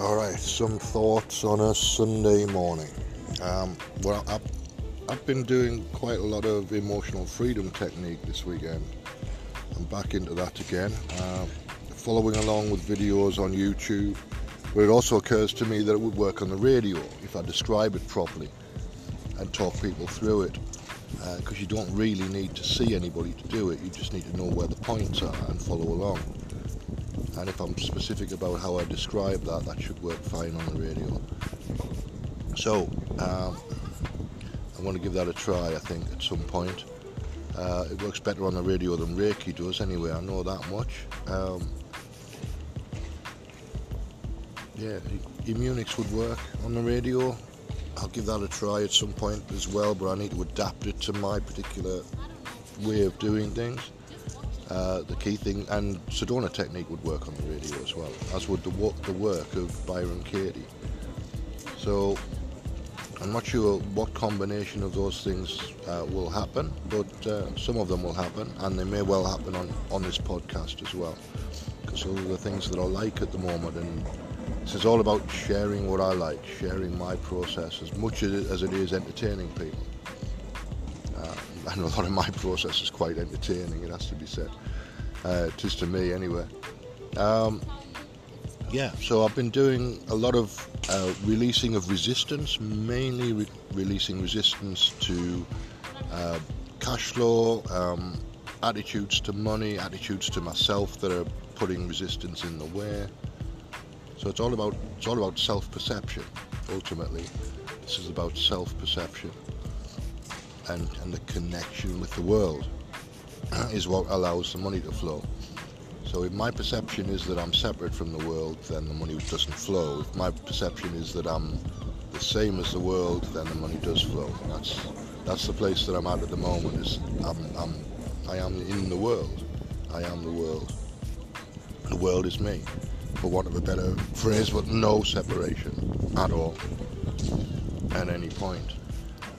All right, some thoughts on a Sunday morning. Um, well, I've, I've been doing quite a lot of emotional freedom technique this weekend. I'm back into that again. Um, following along with videos on YouTube, but it also occurs to me that it would work on the radio if I describe it properly and talk people through it. Because uh, you don't really need to see anybody to do it, you just need to know where the points are and follow along and if I'm specific about how I describe that that should work fine on the radio. So um, I want to give that a try I think at some point. Uh, it works better on the radio than Reiki does anyway I know that much. Um, yeah Immunix would work on the radio. I'll give that a try at some point as well but I need to adapt it to my particular way of doing things uh, the key thing, and Sedona technique would work on the radio as well, as would the, the work of Byron Katie. So I'm not sure what combination of those things uh, will happen, but uh, some of them will happen, and they may well happen on, on this podcast as well. Because those are the things that I like at the moment, and this is all about sharing what I like, sharing my process as much as it is entertaining people. And a lot of my process is quite entertaining, it has to be said. Uh, is to me anyway. Um, yeah, so I've been doing a lot of uh, releasing of resistance, mainly re- releasing resistance to uh, cash flow, um, attitudes to money, attitudes to myself that are putting resistance in the way. So it's all about it's all about self-perception. Ultimately, this is about self-perception and, and the connection with the world is what allows the money to flow. So if my perception is that I'm separate from the world, then the money doesn't flow. If my perception is that I'm the same as the world, then the money does flow. That's that's the place that I'm at at the moment. Is I'm, I'm I am in the world. I am the world. The world is me, for want of a better phrase, but no separation at all at any point.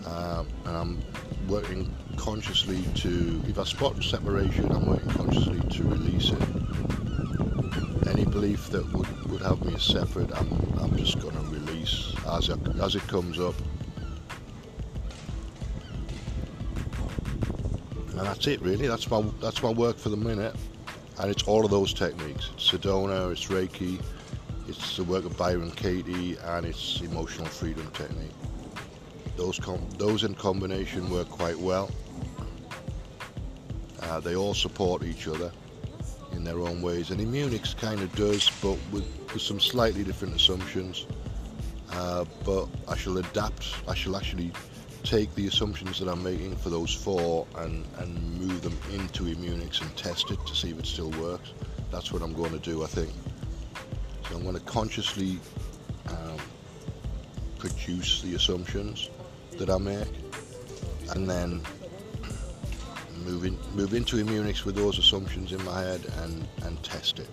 Um, and I'm working consciously to, if I spot separation, I'm working consciously to release it. Any belief that would, would have me separate, I'm, I'm just going to release as it, as it comes up. And that's it really, that's my, that's my work for the minute. And it's all of those techniques. It's Sedona, it's Reiki, it's the work of Byron Katie, and it's emotional freedom technique. Those, those in combination work quite well. Uh, they all support each other in their own ways, and Immunix kind of does, but with, with some slightly different assumptions. Uh, but I shall adapt. I shall actually take the assumptions that I'm making for those four and, and move them into Immunix and test it to see if it still works. That's what I'm going to do, I think. So I'm going to consciously um, produce the assumptions that I make, and then move in, move into Immunix with those assumptions in my head and and test it.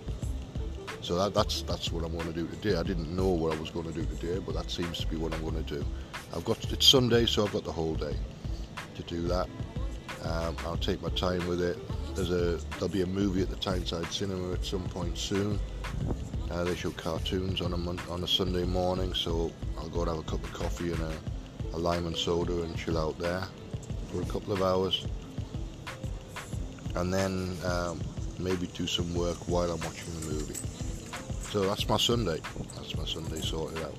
So that, that's that's what I'm going to do today. I didn't know what I was going to do today, but that seems to be what I'm going to do. I've got it's Sunday, so I've got the whole day to do that. Um, I'll take my time with it. There's a there'll be a movie at the Tyneside Cinema at some point soon. Uh, they show cartoons on a mon- on a Sunday morning, so I'll go and have a cup of coffee and a a lime and soda and chill out there for a couple of hours and then um, maybe do some work while I'm watching the movie. So that's my Sunday. That's my Sunday sorted out.